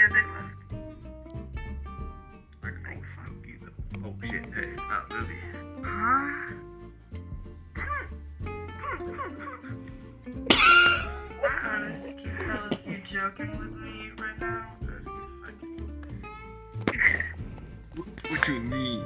Oh shit, hey, not Lily. Huh? I honestly can't tell if you're joking with me right now. what, do you mean?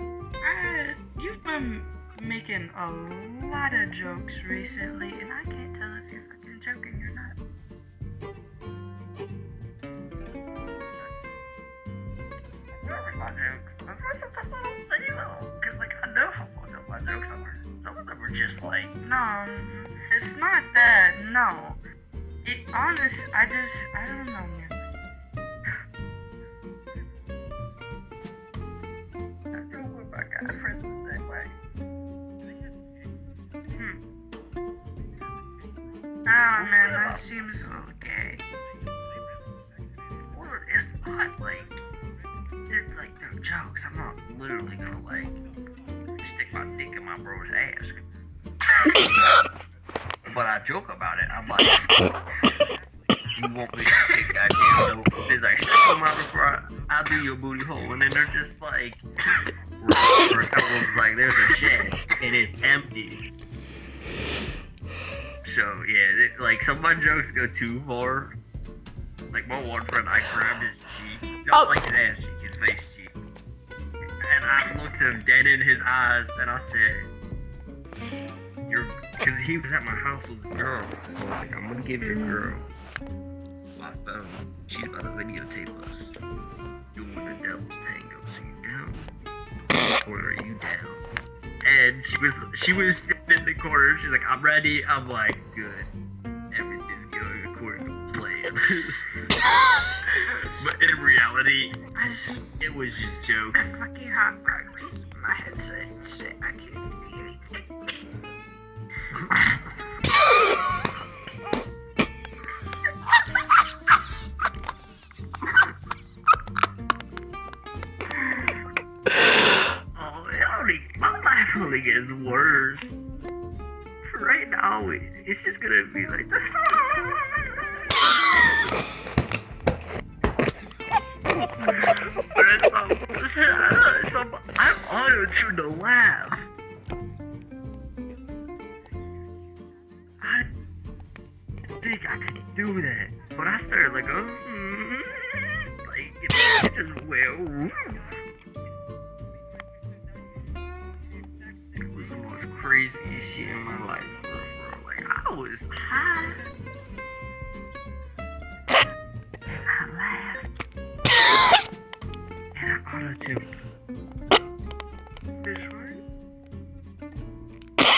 Uh, you've been making a lot of jokes recently, and I can't tell if you're fucking joking or not. My jokes. That's why sometimes I don't say them. Cause like I know how fucked up my jokes are. Some of them are just like, No, it's not that. No. It honest, I just, I don't know, man. I joke with my guy friends the same way. Hmm. Oh man, that seems a little gay. It's not like like jokes. I'm not literally gonna like stick my dick in my bro's ass. but I joke about it. I'm like, you want me to take goddamn dope? Is I shut your mouth before I, I do your booty hole, and then they're just like, for a couple of like, there's a shed, and it's empty. So yeah, it, like some of my jokes go too far. Like my one friend, I grabbed his cheek, not Oh. like his ass cheek, his face him dead in his eyes, and I said, "You're," because he was at my house with this girl. I was like, "I'm gonna give your girl my phone. She's about to videotape us doing the devil's tango. So you down, or are you down?" And she was she was sitting in the corner. She's like, "I'm ready." I'm like, "Good." but in reality, I just, it was just I jokes. fucking hot bugs. My headset shit. I can't see anything. Oh, it only, my life only gets worse. Right now, it's just gonna be like this. Auto tuned to laugh. I think I could do that, but I started like, oh, like it just went. It was the most craziest shit in my life. Like I was high.